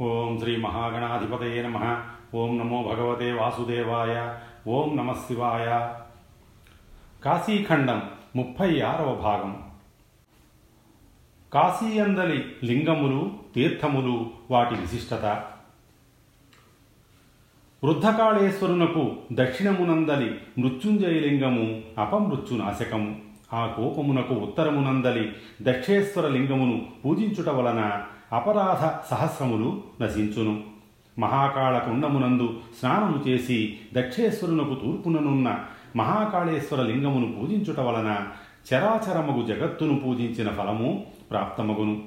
ఓం శ్రీ మహాగణాధిపతయ నమ. ఓం నమో భగవతే వాసుదేవాయ. ఓం నమ శివాయ. కాశీఖండం ముప్పై ఆరవ భాగం. కాశీయందలి లింగములు తీర్థములు వాటి విశిష్టత. వృద్ధకాళేశ్వరునకు దక్షిణమునందలి మృత్యుంజయలింగము అపమృత్యునాశకము. ఆ కోపమునకు ఉత్తరమునందలి దక్షేశ్వర లింగమును పూజించుట వలన అపరాధ సహస్రములు నశించును. మహాకాళ కుండమునందు స్నానము చేసి దక్షేశ్వరునకు తూర్పుననున్న మహాకాళేశ్వర లింగమును పూజించుట వలన చరాచరమగు జగత్తును పూజించిన ఫలము ప్రాప్తమగును.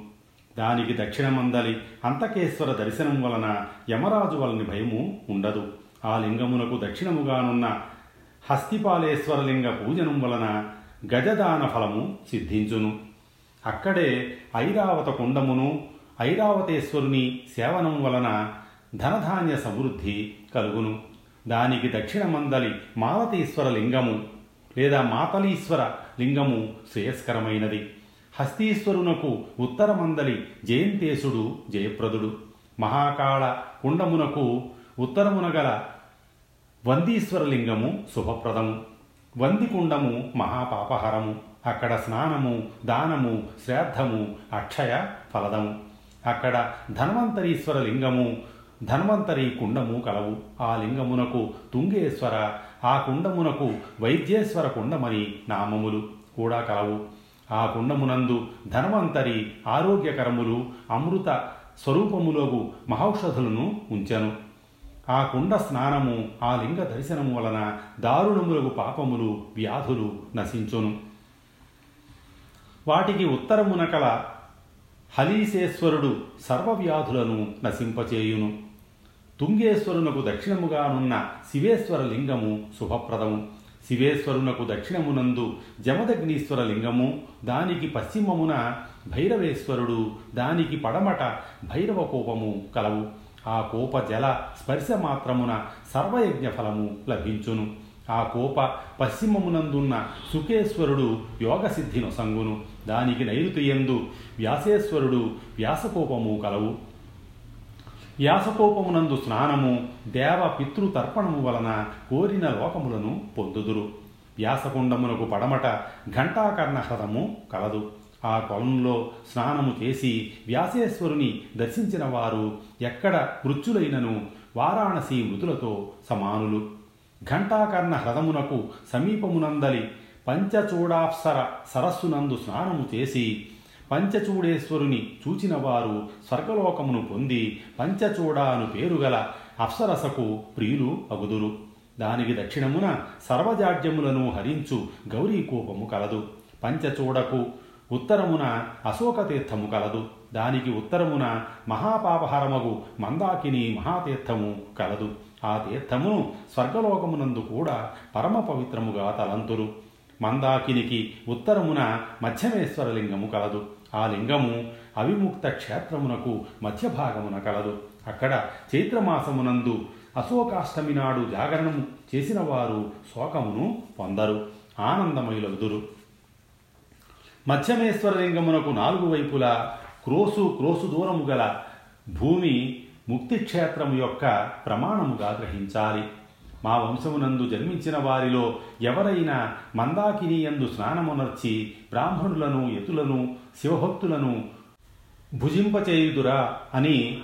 దానికి దక్షిణమందలి అంతకేశ్వర దర్శనం వలన యమరాజు వలని భయము ఉండదు. ఆ లింగమునకు దక్షిణముగానున్న హస్తిపాలేశ్వర లింగ పూజనం వలన గజదాన ఫలము సిద్ధించును. అక్కడే ఐరావత కుండమును ఐరావతేశ్వరుని సేవనం వలన ధనధాన్య సమృద్ధి కలుగును. దానికి దక్షిణమందలి మాలతీశ్వర లింగము లేదా మాతలీశ్వర లింగము శ్రేయస్కరమైనది. హస్తీశ్వరునకు ఉత్తరమందలి జయంతేశుడు జయప్రదుడు. మహాకాళ కుండమునకు ఉత్తరమున గల వందీశ్వరలింగము శుభప్రదము. వందికుండము మహాపాపహరము. అక్కడ స్నానము దానము శ్రాద్ధము అక్షయ ఫలదము. అక్కడ ధన్వంతరీశ్వర లింగము ధన్వంతరి కుండము కలవు. ఆ లింగమునకు తుంగేశ్వర ఆ కుండమునకు వైద్యేశ్వర కుండమని నామములు కూడా కలవు. ఆ కుండమునందు ధన్వంతరి ఆరోగ్యకరములు అమృత స్వరూపములోగు మహౌషధులను ఉంచెను. ఆ కుండ స్నానము ఆ లింగ దర్శనము వలన దారుణములకు పాపములు వ్యాధులు నశించును. వాటికి ఉత్తరమున కల హలీసేశ్వరుడు సర్వవ్యాధులను నశింపచేయును. తుంగేశ్వరునకు దక్షిణముగానున్న శివేశ్వర లింగము శుభప్రదము. శివేశ్వరునకు దక్షిణమునందు జమదగ్నీశ్వర లింగము దానికి పశ్చిమమున భైరవేశ్వరుడు దానికి పడమట భైరవ కోపము కలవు. ఆ కోప జల స్పర్శ మాత్రమున సర్వయజ్ఞ ఫలము లభించును. ఆ కోప పశ్చిమమునందున్న సుఖేశ్వరుడు యోగసిద్ధి నొసంగును దానికి నైరుతియందు వ్యాసేశ్వరుడు వ్యాసకోపము కలవు. వ్యాసకోపమునందు స్నానము దేవ పితృతర్పణము వలన కోరిన లోకములను పొందుదురు. వ్యాసకుండమునకు పడమట ఘంటాకర్ణ హ్రదము కలదు. ఆ కొలంలో స్నానము చేసి వ్యాసేశ్వరుని దర్శించిన వారు ఎక్కడ మృత్యులైనను వారాణసి మృతులతో సమానులు. ఘంటాకర్ణ హ్రదమునకు సమీపమునందలి పంచచూడాప్సర సరస్సునందు స్నానము చేసి పంచచూడేశ్వరుని చూచినవారు స్వర్గలోకమును పొంది పంచచూడాను పేరుగల అప్సరసకు ప్రియులు అగుదురు. దానికి దక్షిణమున సర్వజాడ్యములను హరించు గౌరీకూపము కలదు. పంచచూడకు ఉత్తరమున అశోకతీర్థము కలదు. దానికి ఉత్తరమున మహాపాపహరమగు మందాకిని మహాతీర్థము కలదు. ఆ తీర్థమును స్వర్గలోకమునందు కూడా పరమ పవిత్రముగా తలంతురు. మందాకినికి ఉత్తరమున మధ్యమేశ్వరలింగము కలదు. ఆ లింగము అవిముక్త క్షేత్రమునకు మధ్యభాగమున కలదు. అక్కడ చైత్రమాసమునందు అశోకాష్టమి నాడు జాగరణము చేసిన వారు శోకమును పొందరు ఆనందమయులగుదురు. మధ్యమేశ్వరలింగమునకు నాలుగు వైపులా క్రోసు క్రోసు దూరము గల భూమి ముక్తిక్షేత్రము యొక్క ప్రమాణముగా గ్రహించాలి. మా వంశమునందు జన్మించిన వారిలో ఎవరైనా మందాకినీయందు స్నానమునర్చి బ్రాహ్మణులను యతులను శివభక్తులను భుజింపచేయుదురా అని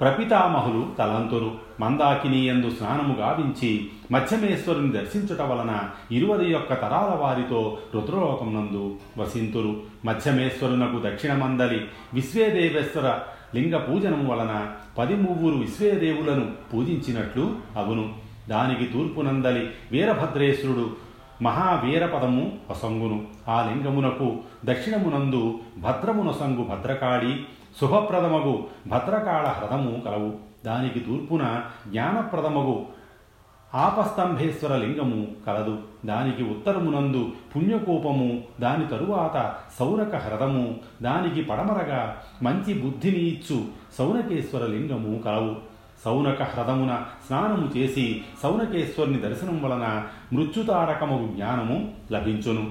ప్రపితామహులు తలంతురు. మందాకినీయందు స్నానము గావించి మధ్యమేశ్వరుని దర్శించుట వలన ఇరువది యొక్క తరాల వారితో రుద్రలోకమునందు వసింతురు. మధ్యమేశ్వరునకు దక్షిణమందలి విశ్వేదేవేశ్వర లింగ పూజనం వలన పది మువ్వురు విశ్వేదేవులను పూజించినట్లు అవును. దానికి తూర్పునందలి వీరభద్రేశ్వరుడు మహావీరపదము వసంగును ఆ లింగమునకు దక్షిణమునందు భద్రమునసంగు భద్రకాళి శుభప్రదమగు భద్రకాళ హ్రదము కలవు. దానికి తూర్పున జ్ఞానప్రదమగు ఆపస్తంభేశ్వర లింగము కలదు. దానికి ఉత్తరమునందు పుణ్యకూపము దాని తరువాత సౌనక హ్రదము దానికి పడమరగా మంచి బుద్ధిని ఇచ్చు సౌనకేశ్వర లింగము కలవు. సౌనక హ్రదమున స్నానము చేసి సౌనకేశ్వరుని దర్శనం వలన మృత్యుతారకమగు జ్ఞానము లభించును.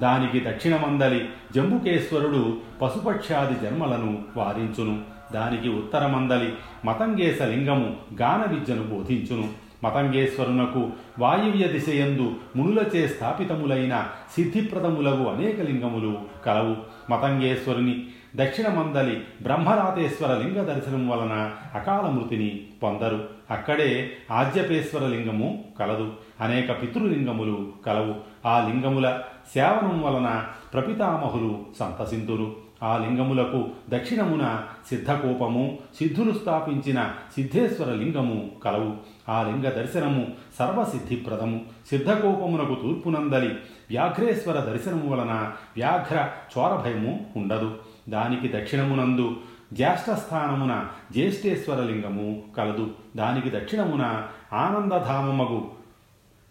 దానికి దక్షిణమందలి జంబుకేశ్వరుడు పశుపక్ష్యాది జన్మలను వారించును. దానికి ఉత్తరమందలి మతంగేశ లింగము గాన విద్యను బోధించును. మతంగేశ్వరునకు వాయువ్య దిశయందు మునులచే స్థాపితములైన సిద్ధిప్రదములగు అనేక లింగములు కలవు. మతంగేశ్వరుని దక్షిణమందలి బ్రహ్మరాతేశ్వర లింగ దర్శనం వలన అకాల మృతిని పొందరు. అక్కడే ఆజ్యపేశ్వర లింగము కలదు. అనేక పితృలింగములు కలవు. ఆ లింగముల సేవనం వలన ప్రపితామహులు సంతసింతురు. ఆ లింగములకు దక్షిణమున సిద్ధకోపము సిద్ధులు స్థాపించిన సిద్ధేశ్వర లింగము కలవు. ఆ లింగ దర్శనము సర్వసిద్ధిప్రదము. సిద్ధకోపమునకు తూర్పునందలి వ్యాఘ్రేశ్వర దర్శనము వలన వ్యాఘ్ర చోరభయము ఉండదు. దానికి దక్షిణమునందు జ్యేష్ఠస్థానమున జ్యేష్ఠేశ్వరలింగము కలదు. దానికి దక్షిణమున ఆనందధామమగు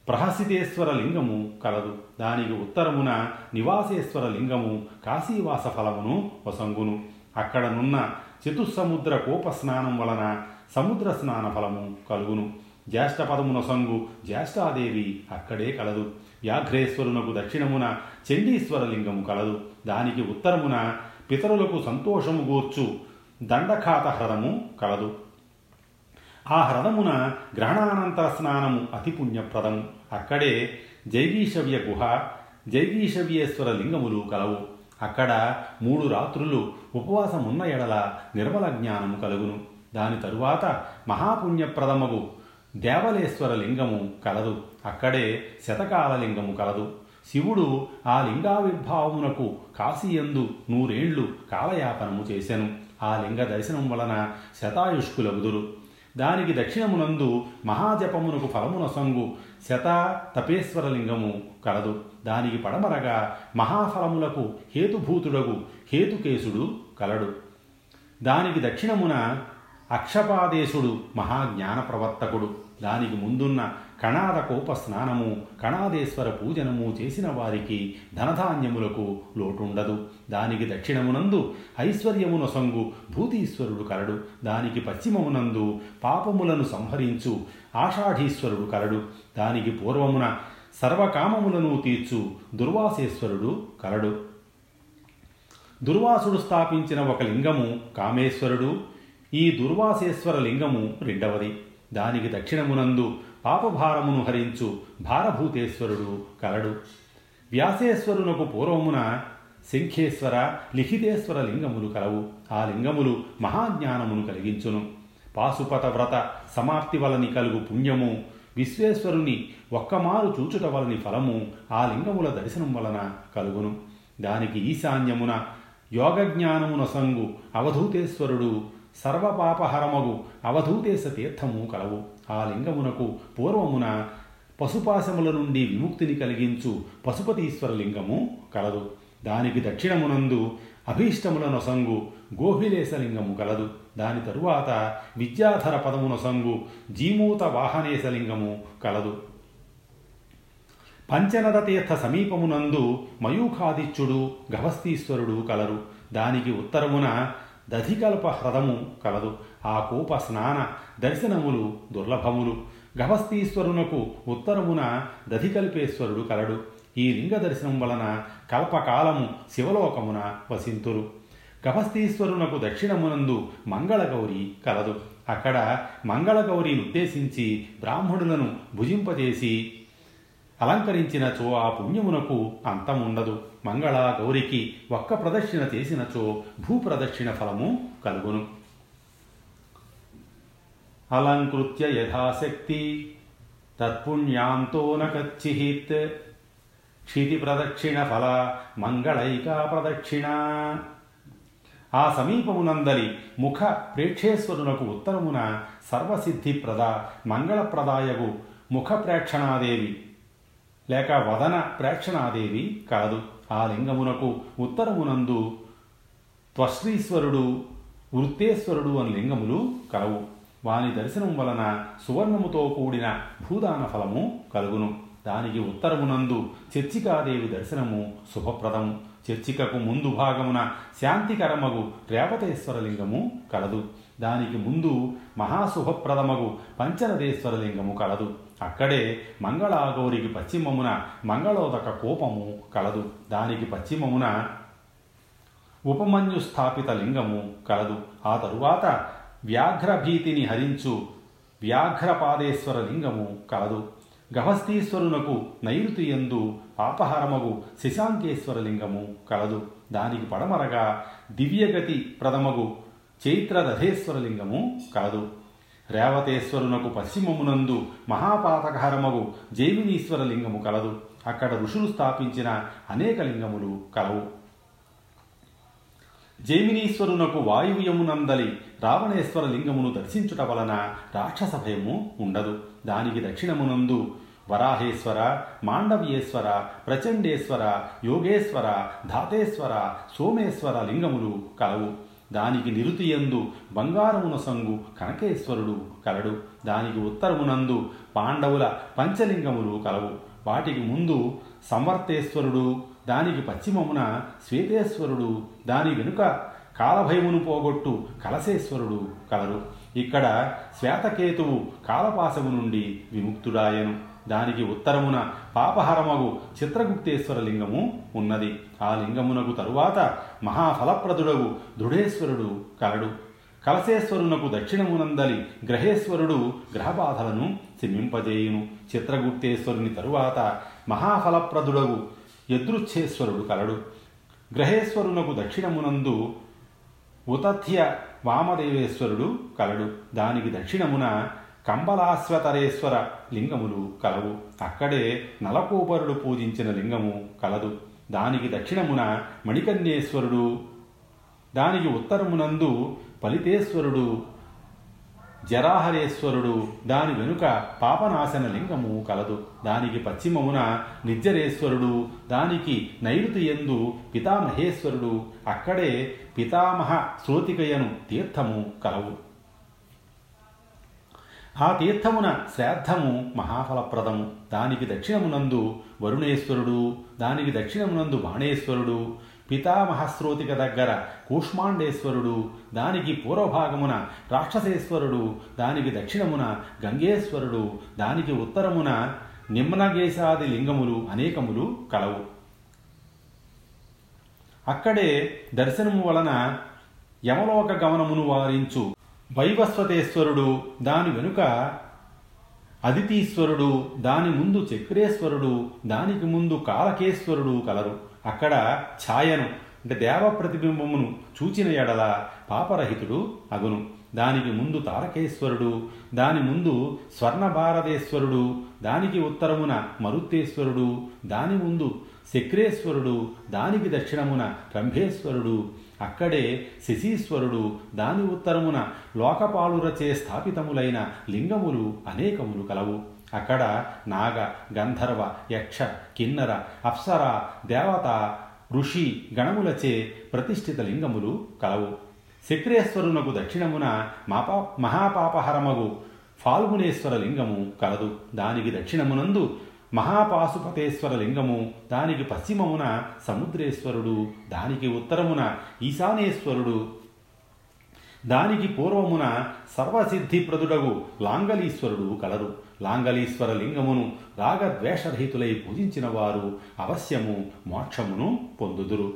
ప్రహసితేశ్వర లింగము కలదు. దానికి ఉత్తరమున నివాసేశ్వర లింగము కాశీవాస ఫలమును వసంగును. అక్కడనున్న చతుస్సముద్ర కోప స్నానం వలన సముద్ర స్నాన ఫలము కలుగును. జ్యేష్ఠపదమున సంగు జ్యేష్ఠాదేవి అక్కడే కలదు. వ్యాఘ్రేశ్వరునకు దక్షిణమున చండీశ్వర లింగము కలదు. దానికి ఉత్తరమున పితరులకు సంతోషము గూర్చు దండఖాత హ్రదము కలదు. ఆ హ్రదమున గ్రహణానంతర స్నానము అతి పుణ్యప్రదము. అక్కడే జైగీషవ్య గుహ జైగీషవ్యేశ్వర లింగములు కలవు. అక్కడ మూడు రాత్రులు ఉపవాసమున్న ఎడల నిర్మల జ్ఞానము కలుగును. దాని తరువాత మహాపుణ్యప్రదమగు దేవలేశ్వర లింగము కలదు. అక్కడే శతకాల లింగము కలదు. శివుడు ఆ లింగావిర్భావమునకు కాశీయందు నూరేండ్లు కాలయాపనము చేసెను. ఆ లింగ దర్శనం వలన శతాయుష్కులగుదురు. దానికి దక్షిణమునందు మహాజపమునకు ఫలమున సంగు శత తపేశ్వరలింగము కలదు. దానికి పడమరగా మహాఫలములకు హేతుభూతుడగు హేతుకేశుడు కలడు. దానికి దక్షిణమున అక్షపాదేశుడు మహాజ్ఞాన ప్రవర్తకుడు దానికి ముందున్న కణాద కోప స్నానము కణాదేశ్వర పూజనము చేసిన వారికి ధనధాన్యములకు లోటుండదు. దానికి దక్షిణమునందు ఐశ్వర్యమున సంగు భూతీశ్వరుడు కలడు. దానికి పశ్చిమమునందు పాపములను సంహరించు ఆషాఢీశ్వరుడు కలడు. దానికి పూర్వమున సర్వకామములను తీర్చు దుర్వాసేశ్వరుడు కలడు. దుర్వాసుడు స్థాపించిన ఒక లింగము కామేశ్వరుడు. ఈ దుర్వాసేశ్వర లింగము రెండవది. దానికి దక్షిణమునందు పాపభారమును హరించు భారభూతేశ్వరుడు కలడు. వ్యాసేశ్వరునకు పూర్వమున శంఖేశ్వర లిఖితేశ్వర లింగములు కలవు. ఆ లింగములు మహాజ్ఞానమును కలిగించును. పాశుపత వ్రత సమాప్తి వలని కలుగు పుణ్యము విశ్వేశ్వరుని ఒక్కమారు చూచుట వలని ఫలము ఆ లింగముల దర్శనం వలన కలుగును. దానికి ఈశాన్యమున యోగజ్ఞానమున సంగు అవధూతేశ్వరుడు సర్వపాపహరమగు అవధూతేశ తీర్థము కలవు. ఆ లింగమునకు పూర్వమున పశుపాశముల నుండి విముక్తిని కలిగించు పశుపతీశ్వర లింగము కలదు. దానికి దక్షిణమునందు అభీష్టముల నొసంగు గోహిలేశలింగము కలదు. దాని తరువాత విద్యాధర పదమున సంగు జీమూత వాహనేశలింగము కలదు. పంచనద తీర్థ సమీపమునందు మయూఖాదిత్యుడు గభస్తీశ్వరుడు కలరు. దానికి ఉత్తరమున దధికల్ప హ్రదము కలదు. ఆ కూప స్నాన దర్శనములు దుర్లభములు. గభస్తీశ్వరునకు ఉత్తరమున దధికల్పేశ్వరుడు కలడు. ఈ లింగ దర్శనం వలన కల్పకాలము శివలోకమున వసింతురు. గభస్తీశ్వరునకు దక్షిణమునందు మంగళగౌరి కలదు. అక్కడ మంగళగౌరిని ఉద్దేశించి బ్రాహ్మణులను భుజింపజేసి అలంకరించినచో ఆ పుణ్యమునకు అంతముండదు. మంగళ గౌరికి ఒక్క ప్రదక్షిణ చేసినచో భూప్రదక్షిణ ఫలము కలుగును. అలంకృత్య యథాశక్తి. తత్పుణ్యాంతో నచ్చిహిత్ క్షితి ప్రదక్షిణ ఫల మంగళైకా ప్రదక్షిణ ఆ సమీపమునందలి ముఖ ప్రేక్షేశ్వరునకు ఉత్తరమున సర్వసిద్ధిప్రద మంగళప్రదాయగు ముఖ ప్రేక్షణాదేవి. లేక వదన ప్రేక్షణాదేవి కాదు. ఆ లింగమునకు ఉత్తరమునందు త్వశ్రీశ్వరుడు వృత్తేశ్వరుడు అని లింగములు కలవు వాని దర్శనం వలన సువర్ణముతో కూడిన భూదాన ఫలము కలుగును. దానికి ఉత్తరమునందు చర్చికాదేవి దర్శనము శుభప్రదము చర్చికకు ముందు భాగమున శాంతికరమగు రేవతేశ్వరలింగము కలదు. దానికి ముందు మహాశుభప్రదమగు పంచనదేశ్వర లింగము కలదు. అక్కడే మంగళాగౌరికి పశ్చిమమున మంగళోదక కోపము కలదు. దానికి పశ్చిమమున ఉపమన్యు స్థాపిత లింగము కలదు. ఆ తరువాత వ్యాఘ్రభీతిని హరించు వ్యాఘ్రపాదేశ్వర లింగము కలదు గవస్తీశ్వరునకు నైరుతి ఎందు పాపహరమగు శశాంకేశ్వర లింగము కలదు. దానికి పడమరగా దివ్యగతి ప్రథమగు చైత్రదధేశ్వర లింగము కలదు. రేవతేశ్వరునకు పశ్చిమమునందు మహాపాతకహరమగు జైమినీశ్వర లింగము కలదు. అక్కడ ఋషులు స్థాపించిన అనేక లింగములు కలవు. జైమినీశ్వరునకు వాయువ్యమునందలి రావణేశ్వర లింగమును దర్శించుట వలన రాక్షస భయము ఉండదు. దానికి దక్షిణమునందు వరాహేశ్వర మాండవ్యేశ్వర ప్రచండేశ్వర యోగేశ్వర ధాతేశ్వర సోమేశ్వర లింగములు కలవు. దానికి నిరుతియందు బంగారమున సంగు కనకేశ్వరుడు కలడు. దానికి ఉత్తరమునందు పాండవుల పంచలింగములు కలవు. వాటికి ముందు సంవర్తేశ్వరుడు దానికి పశ్చిమమున శ్వేతేశ్వరుడు దాని వెనుక కాలభయమును పోగొట్టు కలశేశ్వరుడు కలరు. ఇక్కడ శ్వేతకేతువు కాలపాసము నుండి విముక్తుడాయను దానికి ఉత్తరమున పాపహరమగు చిత్రగుప్తేశ్వర లింగము ఉన్నది. ఆ లింగమునకు తరువాత మహాఫలప్రదుడగు దృఢేశ్వరుడు కలడు. కలశేశ్వరునకు దక్షిణమునందలి గ్రహేశ్వరుడు గ్రహబాధలను శమింపజేయును చిత్రగుప్తేశ్వరుని తరువాత మహాఫలప్రదుడగు యదృచ్ఛేశ్వరుడు కలడు. గ్రహేశ్వరునకు దక్షిణమునందు ఉతథ్య వామదేవేశ్వరుడు కలడు. దానికి దక్షిణమున కంబలాశ్వతరేశ్వర లింగములు కలవు. అక్కడే నలకూబరుడు పూజించిన లింగము కలదు. దానికి దక్షిణమున మణికన్యేశ్వరుడు దానికి ఉత్తరమునందు ఫలితేశ్వరుడు జరాహరేశ్వరుడు దాని వెనుక పాపనాశన లింగము కలదు. దానికి పశ్చిమమున నిర్జరేశ్వరుడు దానికి నైరుతి ఎందు పితామహేశ్వరుడు అక్కడే పితామహ శ్రోతికయను తీర్థము కలవు. ఆ తీర్థమున శ్రాద్ధము మహాఫలప్రదము. దానికి దక్షిణమునందు వరుణేశ్వరుడు దానికి దక్షిణమునందు బాణేశ్వరుడు పితామహశ్రోతిక దగ్గర కూష్మాండేశ్వరుడు దానికి పూర్వభాగమున రాక్షసేశ్వరుడు దానికి దక్షిణమున గంగేశ్వరుడు దానికి ఉత్తరమున నిమ్నగేశాది లింగములు అనేకములు కలవు. అక్కడే దర్శనము వలన యమలోక గమనమును వారించు వైవస్వతేశ్వరుడు దాని వెనుక అదితీశ్వరుడు దాని ముందు చక్రేశ్వరుడు దానికి ముందు కాలకేశ్వరుడు కలరు. అక్కడ ఛాయను అంటే దేవ ప్రతిబింబమును చూచిన ఎడల పాపరహితుడు అగును. దానికి ముందు తారకేశ్వరుడు దాని ముందు స్వర్ణభారతేశ్వరుడు దానికి ఉత్తరమున మరుత్తేశ్వరుడు దాని ముందు శక్రేశ్వరుడు దానికి దక్షిణమున రంభేశ్వరుడు అక్కడే శశీశ్వరుడు దాని ఉత్తరమున లోకపాలురచే స్థాపితములైన లింగములు అనేకములు కలవు. అక్కడ నాగ గంధర్వ యక్ష కిన్నర అప్సర దేవత ఋషి గణములచే ప్రతిష్ఠిత లింగములు కలవు. శక్రేశ్వరునకు దక్షిణమున మాపా మహాపాపహరమగు ఫాల్గునేశ్వర లింగము కలదు. దానికి దక్షిణమునందు మహాపాశుపతేశ్వర లింగము దానికి పశ్చిమమున సముద్రేశ్వరుడు దానికి ఉత్తరమున ఈశానేశ్వరుడు దానికి పూర్వమున సర్వసిద్ధిప్రదుడగు లాంగలీశ్వరుడు కలరు లాంగలీశ్వర లింగమును రాగద్వేషరహితులై పూజించిన వారు అవశ్యము మోక్షమును పొందుదురు.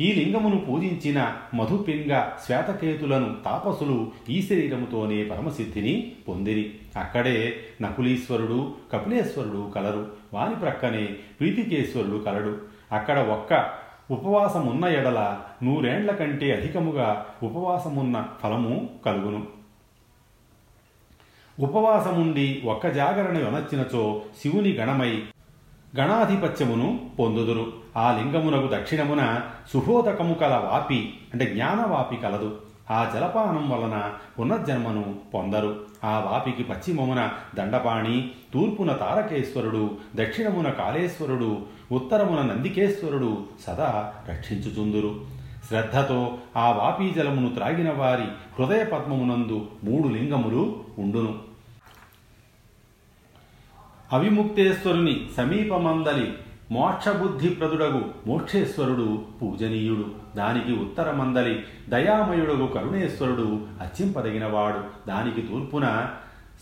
ఈ లింగమును పూజించిన మధుపింగ శ్వేతకేతులను తాపసులు ఈ శరీరముతోనే పరమసిద్ధిని పొందిరి. అక్కడే నకులీశ్వరుడు కపిలేశ్వరుడు కలరు. వాని ప్రక్కనే ప్రీతికేశ్వరుడు కలడు. అక్కడ ఒక్క ఉపవాసమున్న ఎడల నూరేండ్ల కంటే అధికముగా ఉపవాసమున్న ఫలము కలుగును. ఉపవాసముండి ఒక్క జాగరణ యొనచ్చినచో శివుని గణమై గణాధిపత్యమును పొందుదురు. ఆ లింగమునకు దక్షిణమున సుహోదకము కల వాపి అంటే జ్ఞానవాపి కలదు. ఆ జలపానం వలన పునర్జన్మను పొందరు. ఆ వాపికి పశ్చిమమున దండపాణి తూర్పున తారకేశ్వరుడు దక్షిణమున కాళేశ్వరుడు ఉత్తరమున నందికేశ్వరుడు సదా రక్షించుచుందురు. శ్రద్ధతో ఆ వాపీ జలమును త్రాగిన వారి హృదయ పద్మమునందు మూడు లింగములు ఉండును. అవిముక్తేశ్వరుని సమీపమందలి మోక్షబుద్ధి ప్రదుడగు మోక్షేశ్వరుడు పూజనీయుడు. దానికి ఉత్తరమందలి దయామయుడగు కరుణేశ్వరుడు అచ్చింపదగినవాడు దానికి తూర్పున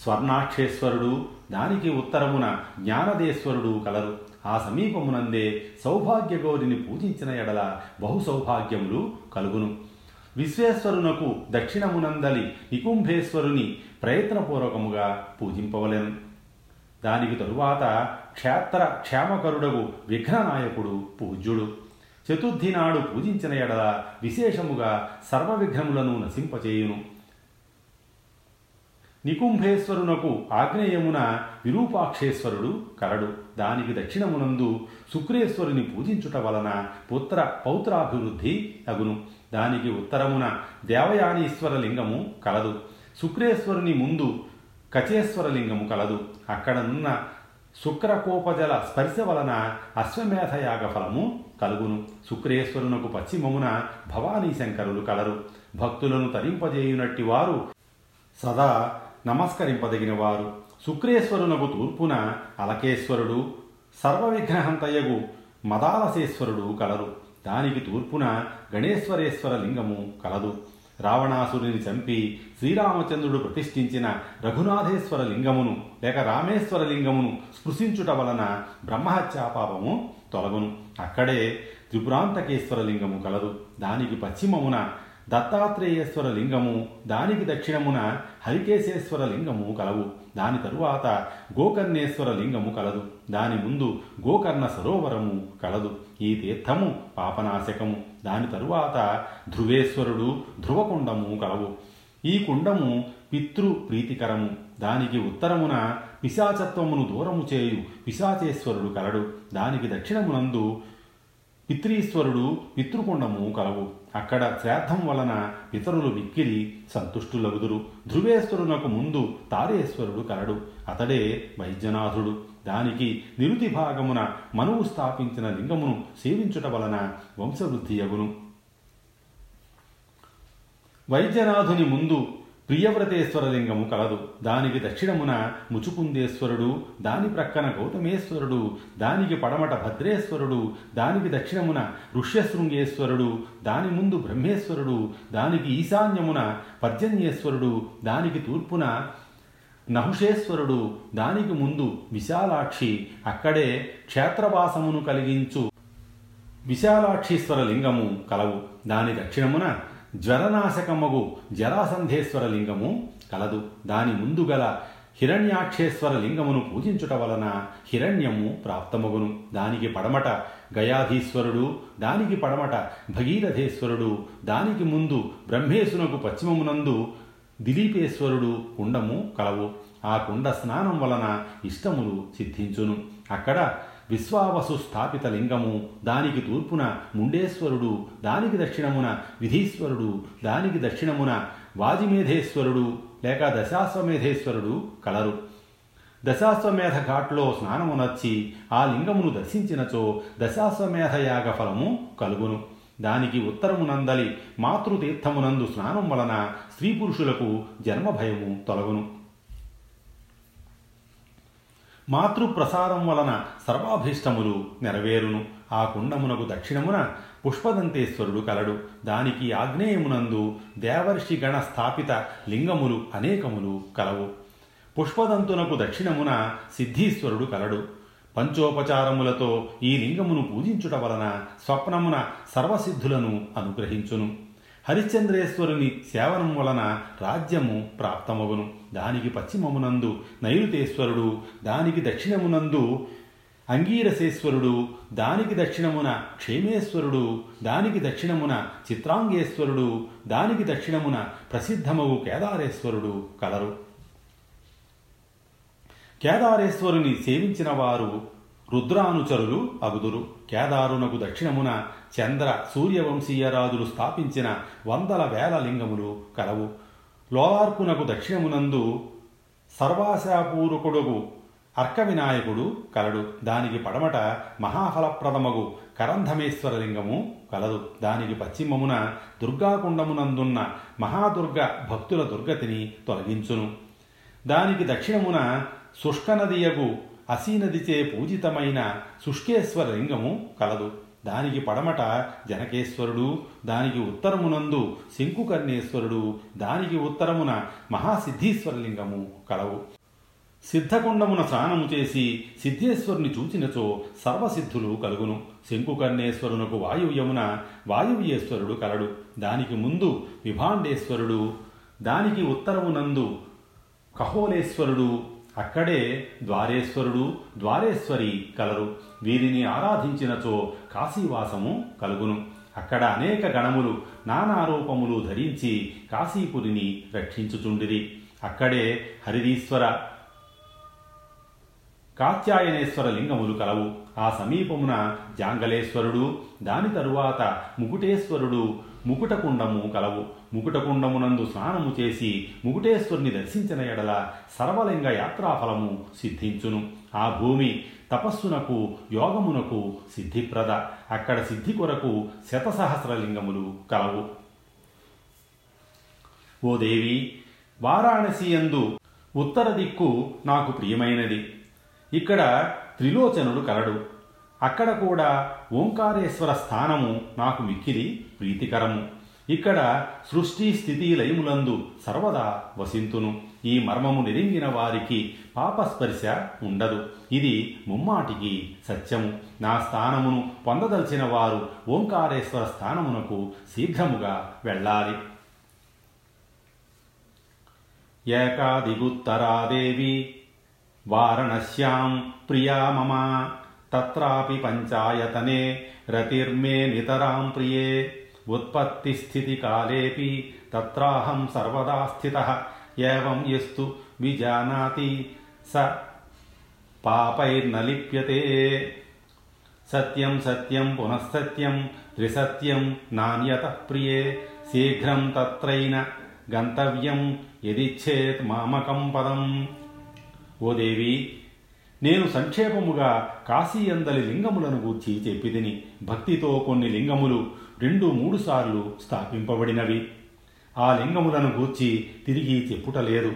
స్వర్ణాక్షేశ్వరుడు దానికి ఉత్తరమున జ్ఞానదేశ్వరుడు కలరు. ఆ సమీపమునందే సౌభాగ్యగౌరిని పూజించిన ఎడల బహు సౌభాగ్యములు కలుగును. విశ్వేశ్వరునకు దక్షిణమునందలి నికుంభేశ్వరుని ప్రయత్నపూర్వకముగా పూజింపవలెను. దానికి తరువాత క్షేత్ర క్షేమకరుడగు విఘ్ననాయకుడు పూజ్యుడు. చతుర్థి నాడు పూజించిన ఎడల విశేషముగా సర్వ విఘ్నములను నశింపచేయును. నికుంభేశ్వరునకు ఆగ్నేయమున విరూపాక్షేశ్వరుడు కలడు దానికి దక్షిణమునందు శుక్రేశ్వరుని పూజించుట వలన పుత్ర పౌత్రాభివృద్ధి అగును. దానికి ఉత్తరమున దేవయానీశ్వర లింగము కలదు. శుక్రేశ్వరుని ముందు కచేశ్వర లింగము కలదు. అక్కడనున్న శుక్రకోపజల స్పర్శ వలన అశ్వమేధయాగ ఫలము కలుగును. శుక్రేశ్వరునకు పశ్చిమమున భవానీ శంకరులు కలరు. భక్తులను తరింపజేయునట్టి వారు సదా నమస్కరింపదగిన వారు శుక్రేశ్వరునకు తూర్పున అలకేశ్వరుడు సర్వవిఘ్నహంతయ్యగు మదాలసేశ్వరుడు కలరు. దానికి తూర్పున గణేశ్వరేశ్వర లింగము కలదు. రావణాసురుని చంపి శ్రీరామచంద్రుడు ప్రతిష్ఠించిన రఘునాథేశ్వర లింగమును లేక రామేశ్వర లింగమును స్పృశించుట వలన బ్రహ్మహత్యాపాపము తొలగును. అక్కడే త్రిపురాంతకేశ్వర లింగము కలదు. దానికి పశ్చిమమున దత్తాత్రేయేశ్వర లింగము దానికి దక్షిణమున హరికేశేశ్వర లింగము కలవు. దాని తరువాత గోకర్ణేశ్వర లింగము కలదు. దాని ముందు గోకర్ణ సరోవరము కలదు. ఈ తీర్థము పాపనాశకము. దాని తరువాత ధ్రువేశ్వరుడు ధ్రువకుండము కలవు. ఈ కుండము పితృ ప్రీతికరము. దానికి ఉత్తరమున పిశాచత్వమును దూరము చేయు పిశాచేశ్వరుడు కలడు. దానికి దక్షిణమునందు పితృశ్వరుడు పితృకుండము కలవు. అక్కడ శ్రాద్ధం వలన పితరులు మిక్కిలి సంతుష్టులగుదురు. ధ్రువేశ్వరునకు ముందు తారేశ్వరుడు కలడు. అతడే వైద్యనాథుడు. దానికి నిరుతి భాగమున మనువు స్థాపించిన లింగమును సేవించుట వలన వంశవృద్ధి అగును వైద్యనాథుని ముందు ప్రియవ్రతేశ్వర లింగము కలదు దానికి దక్షిణమున ముచుకుందేశ్వరుడు దాని ప్రక్కన గౌతమేశ్వరుడు దానికి పడమట భద్రేశ్వరుడు దానికి దక్షిణమున ఋష్యశృంగేశ్వరుడు దాని ముందు బ్రహ్మేశ్వరుడు దానికి ఈశాన్యమున పర్జన్యేశ్వరుడు దానికి తూర్పున నహుషేశ్వరుడు దానికి ముందు విశాలాక్షి అక్కడే క్షేత్రవాసమును కలిగించు విశాలాక్షీశ్వర లింగము కలవు. దాని దక్షిణమున జ్వరనాశకమగు జరాసంధేశ్వర లింగము కలదు. దాని ముందు గల హిరణ్యాక్షేశ్వర లింగమును పూజించుట వలన హిరణ్యము ప్రాప్తమగును. దానికి పడమట గయాధీశ్వరుడు దానికి పడమట భగీరథేశ్వరుడు దానికి ముందు బ్రహ్మేశునకు పశ్చిమమునందు దిలీపేశ్వరుడు కుండము కలవు. ఆ కుండ స్నానం వలన ఇష్టములు సిద్ధించును. అక్కడ విశ్వావసు స్థాపిత లింగము దానికి తూర్పున ముండేశ్వరుడు దానికి దక్షిణమున విధీశ్వరుడు దానికి దక్షిణమున వాజిమేధేశ్వరుడు లేక దశాశ్వమేధేశ్వరుడు కలరు. దశాశ్వమేధ ఘాట్లో స్నానమునర్చి ఆ లింగమును దర్శించినచో దశాశ్వమేధ యాగ ఫలము కలుగును. దానికి ఉత్తరమునందలి మాతృతీర్థమునందు స్నానం వలన స్త్రీ పురుషులకు జన్మభయము తొలగును. మాతృప్రసాదం వలన సర్వాభీష్టములు నెరవేరును. ఆ కుండమునకు దక్షిణమున పుష్పదంతేశ్వరుడు కలడు. దానికి ఆగ్నేయమునందు దేవర్షి గణ స్థాపిత లింగములు అనేకములు కలవు. పుష్పదంతునకు దక్షిణమున సిద్ధీశ్వరుడు కలడు. పంచోపచారములతో ఈ లింగమును పూజించుట వలన స్వప్నమున సర్వసిద్ధులను అనుగ్రహించును. హరిశ్చంద్రేశ్వరుని సేవనం వలన రాజ్యము ప్రాప్తమగును. దానికి పశ్చిమమునందు నైరుతేశ్వరుడు దానికి దక్షిణమునందు అంగీరసేశ్వరుడు దానికి దక్షిణమున క్షేమేశ్వరుడు దానికి దక్షిణమున చిత్రాంగేశ్వరుడు దానికి దక్షిణమున ప్రసిద్ధమగు కేదారేశ్వరుడు కలరు. కేదారేశ్వరుని సేవించిన వారు రుద్రానుచరులు అగుదురు. కేదారునకు దక్షిణమున చంద్ర సూర్యవంశీయ రాజులు స్థాపించిన వందల వేల లింగములు కలవు. లోలార్కునకు దక్షిణమునందు సర్వాశాపూరుకుడుగు అర్కవినాయకుడు కలడు. దానికి పడమట మహాఫలప్రదమగు కరంధమేశ్వర లింగము కలదు. దానికి పశ్చిమమున దుర్గాకుండమునందున్న మహాదుర్గ భక్తుల దుర్గతిని తొలగించును. దానికి దక్షిణమున శుష్కనదియగు అసీనదిచే పూజితమైన శుష్కేశ్వర లింగము కలదు. దానికి పడమట జనకేశ్వరుడు దానికి ఉత్తరమునందు శంకుకర్ణేశ్వరుడు దానికి ఉత్తరమున మహాసిద్ధీశ్వరలింగము కలవు. సిద్ధకుండమున స్నానము చేసి సిద్ధేశ్వరుని చూచినచో సర్వసిద్ధులు కలుగును. శంకుకర్ణేశ్వరునకు వాయువ్యమున వాయువ్యేశ్వరుడు కలడు. దానికి ముందు విభాండేశ్వరుడు దానికి ఉత్తరమునందు కహోలేశ్వరుడు అక్కడే ద్వారేశ్వరుడు ద్వారేశ్వరి కలరు. వీరిని ఆరాధించినచో కాశీవాసము కలుగును. అక్కడ అనేక గణములు నానారూపములు ధరించి కాశీపురిని రక్షించుచుండిరి. అక్కడే హరిదీశ్వర కాత్యాయనేశ్వర లింగములు కలవు. ఆ సమీపమున జాంగలేశ్వరుడు దాని తరువాత ముకుటేశ్వరుడు ముకుటకుండము కలవు. ముకుటకుండమునందు స్నానము చేసి ముకుటేశ్వరుని దర్శించిన ఎడల సర్వలింగ యాత్రాఫలము సిద్ధించును. ఆ భూమి తపస్సునకు యోగమునకు సిద్ధిప్రద. అక్కడ సిద్ధి కొరకు శతసహస్రలింగములు కలవు. ఓ దేవి వారాణసి యందు ఉత్తర దిక్కు నాకు ప్రియమైనది. ఇక్కడ త్రిలోచనుడు కలడు. అక్కడ కూడా ఓంకారేశ్వర స్థానము నాకు మిక్కిలి. ప్రీతికరము. ఇక్కడ సృష్టి స్థితి లయములందు సర్వదా వసింతును. ఈ మర్మము నిరింగిన వారికి పాపస్పర్శ ఉండదు. ఇది ముమ్మాటికి సత్యము. నా స్థానమును పొందదలిచిన వారు ఓంకారేశ్వర స్థానమునకు శీఘ్రముగా వెళ్ళాలి. ఏకాదిగుత్తరాదేవి వారణశ్యాం ప్రియా మమ. తత్రాపి పంచాయతనే రతిర్మే నితరాం ప్రియే. ఉత్పత్తిస్థితికాలేపి తత్రాహం సర్వదా స్థిత. ఏం ఎస్తు విజానాతి స పాపైర్న లిప్యతే సత్యం సత్యం పునఃసత్యం త్రిసత్యం నాణ్యత ప్రియే. శీఘ్రం తత్రైన గంతవ్యం యదిచ్చేత్ మామకం పదం. ఓ దేవి నేను సంక్షేపముగా కాశీయందలి లింగములను గూర్చి చెప్పిదిని భక్తితో కొన్ని లింగములు రెండు మూడు సార్లు స్థాపింపబడినవి. ఆ లింగములను గూర్చి తిరిగి చెప్పుటలేదు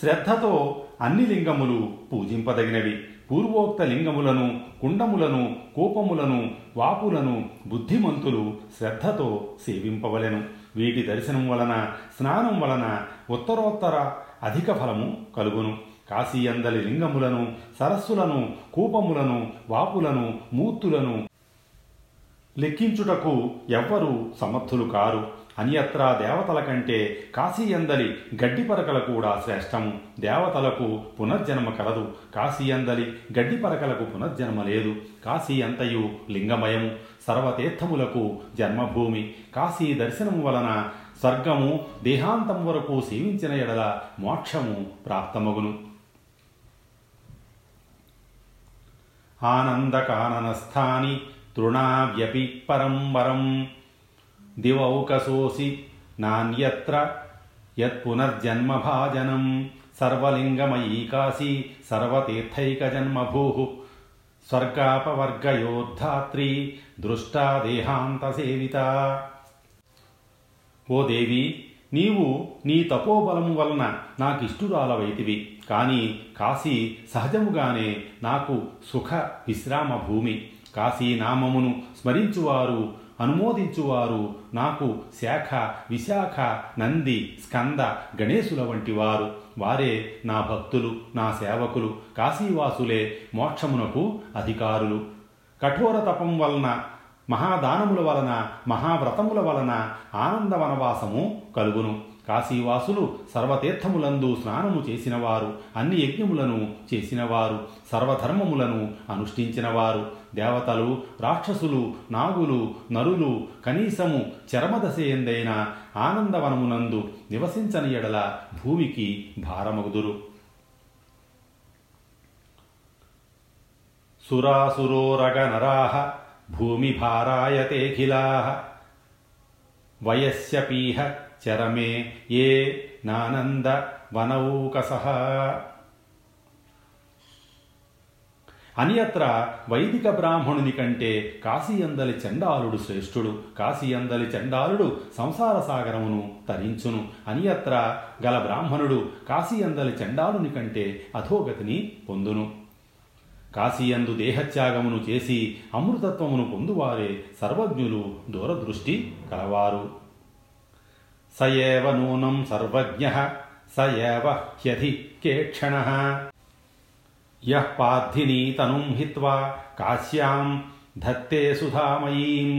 శ్రద్ధతో అన్ని లింగములు పూజింపదగినవి. పూర్వోక్త లింగములను కుండములను కోపములను వాపులను బుద్ధిమంతులు శ్రద్ధతో సేవింపవలెను. వీటి దర్శనం వలన స్నానం వలన ఉత్తరోత్తర అధిక ఫలము కలుగును. కాశీయందలి లింగములను సరస్సులను కూపములను వాపులను మూర్తులను లెక్కించుటకు ఎవ్వరూ సమర్థులు కారు. అన్యత్రా దేవతల కంటే కాశీయందలి గడ్డిపరకల కూడా శ్రేష్టము దేవతలకు పునర్జన్మ కలదు. కాశీయందలి గడ్డిపరకలకు పునర్జన్మ లేదు. కాశీ అంతయు లింగమయము. సర్వతీర్థములకు జన్మభూమి. కాశీ దర్శనము వలన స్వర్గము దేహాంతం వరకు సేవించిన ఎడల మోక్షము ప్రాప్తమగును. ఆనందకాననస్థాని తృణావ్యపి పరం వరం. దివౌకసోసి నాన్యత్ర యత్పునర్జన్మభాజనం. సర్వలింగమయీ కాశీ సర్వతీర్థైకజన్మభూ. స్వర్గాపవర్గయోద్ధాత్రి దృష్టా దేహాంతసేవిత. ఓ దేవి నీవు నీ తపోబలము వలన నాకిష్టురాలవైతివి. కాని కాశీ సహజముగానే నాకు సుఖ విశ్రామ భూమి కాశీనామమును స్మరించువారు అనుమోదించువారు. నాకు శాఖ విశాఖ నంది స్కంద గణేశుల వంటి వారు వారే నా భక్తులు నా సేవకులు కాశీవాసులే మోక్షమునకు అధికారులు. కఠోర తపం వలన మహాదానముల వలన మహావ్రతముల వలన ఆనంద వనవాసము కలుగును. కాశీవాసులు సర్వతీర్థములందు స్నానము చేసినవారు అన్ని యజ్ఞములను చేసినవారు సర్వధర్మములను అనుష్ఠించినవారు దేవతలు రాక్షసులు నాగులు నరులు కనీసము చరమదశయందైన ఆనందవనమునందు నివసించని ఎడల భూమికి భారమగుదురు. సురాసురోరగనరాహ భూమిభారాయతేఖిలాः వయస్యపీహ చరమే ఏ నానంద వనౌకసః అన్యత్ర వైదిక బ్రాహ్మణుని కంటే కాశీయందలి చండాలుడు శ్రేష్ఠుడు కాశీయందలి చండాలుడు సంసార సాగరమును తరించును. అన్యత్ర గల బ్రాహ్మణుడు కాశీయందలి చండాలుని కంటే అధోగతిని పొందును. కాశీయందు దేహత్యాగమును చేసి అమృతత్వమును పొందువారే సర్వజ్ఞులు దూరదృష్టి కలవారు. సయేవ నూనం సర్వజ్ఞ స ఏవ హ్యధికేక్షణ యః పార్థినీ తనుం హిత్వా కాశ్యాం ధత్తే సుధామయీం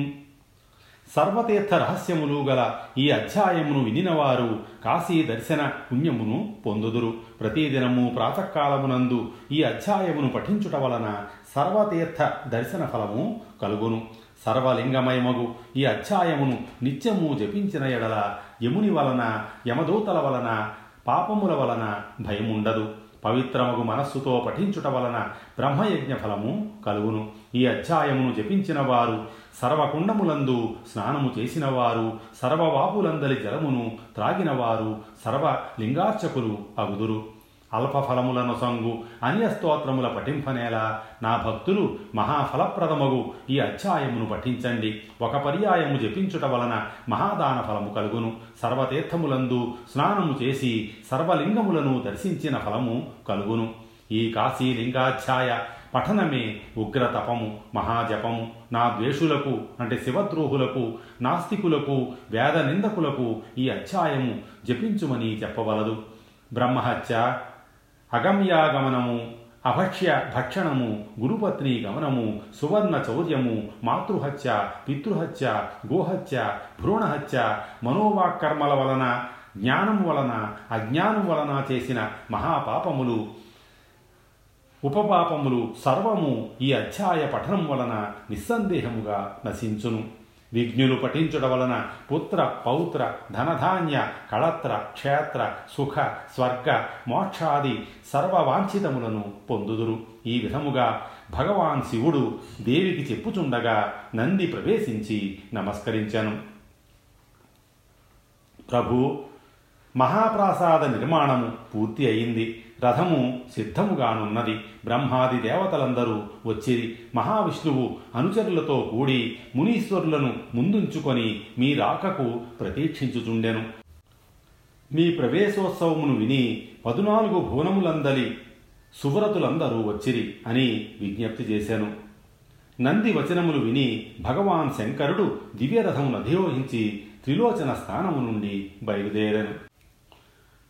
సర్వతీర్థ రహస్యములు గల ఈ అధ్యాయమును వినినవారు కాశీ దర్శన పుణ్యమును పొందుదురు ప్రతిదినము ప్రాతకాలమునందు ఈ అధ్యాయమును పఠించుట వలన సర్వతీర్థ దర్శన ఫలము కలుగును సర్వలింగమయమగు ఈ అధ్యాయమును నిత్యము జపించిన ఎడల యముని వలన యమదూతల వలన పాపముల వలన భయముండదు. పవిత్రమగు మనస్సుతో పఠించుట వలన బ్రహ్మయజ్ఞ ఫలము కలుగును. ఈ అధ్యాయమును జపించిన వారు సర్వకుండములందు స్నానము చేసినవారు సర్వవాపులందలి జలమును త్రాగినవారు సర్వ లింగార్చకులు అగుదురు. అల్పఫలములను సంగు అన్యస్తోత్రముల పఠింపనేలా నా భక్తులు మహాఫలప్రదమగు ఈ అధ్యాయమును పఠించండి. ఒక పర్యాయము జపించుట వలన మహాదాన ఫలము కలుగును. సర్వతీర్థములందు స్నానము చేసి సర్వలింగములను దర్శించిన ఫలము కలుగును. ఈ కాశీలింగాధ్యాయ పఠనమే ఉగ్రతపము మహాజపము. నా ద్వేషులకు అంటే శివద్రోహులకు నాస్తికులకు వేద నిందకులకు ఈ అధ్యాయము జపించుమని చెప్పవలదు. బ్రహ్మహత్య అగమ్యాగమనము అభక్ష్య భక్షణము గురుపత్ని గమనము సువర్ణ చౌర్యము మాతృహత్య పితృహత్య గోహత్య భ్రూణహత్య మనోవాకర్మల వలన జ్ఞానం వలన అజ్ఞానం వలన చేసిన మహాపాపములు ఉపపాపములు సర్వము ఈ అధ్యాయ పఠనం వలన నిస్సందేహముగా నశించును. విజ్ఞులు పఠించుట వలన పుత్ర పౌత్ర ధనధాన్య కళత్ర క్షేత్ర సుఖ స్వర్గ మోక్షాది సర్వవాంఛితములను పొందుదురు. ఈ విధముగా భగవాన్ శివుడు దేవికి చెప్పుచుండగా నంది ప్రవేశించి నమస్కరించను. ప్రభు మహాప్రాసాద నిర్మాణము పూర్తి అయింది. రథము సిద్ధముగానున్నది. బ్రహ్మాది దేవతలందరూ వచ్చిరి. మహావిష్ణువు అనుచరులతో కూడి మునీశ్వరులను ముందుంచుకొని మీ రాకకు ప్రతీక్షించుచుండెను. మీ ప్రవేశోత్సవమును విని పదునాలుగు భువనములందలి సువ్రతులందరూ వచ్చిరి అని విజ్ఞప్తి చేశాను నంది వచనములు విని భగవాన్ శంకరుడు దివ్యరథమును అధిరోహించి త్రిలోచన స్థానము నుండి బయలుదేరాను.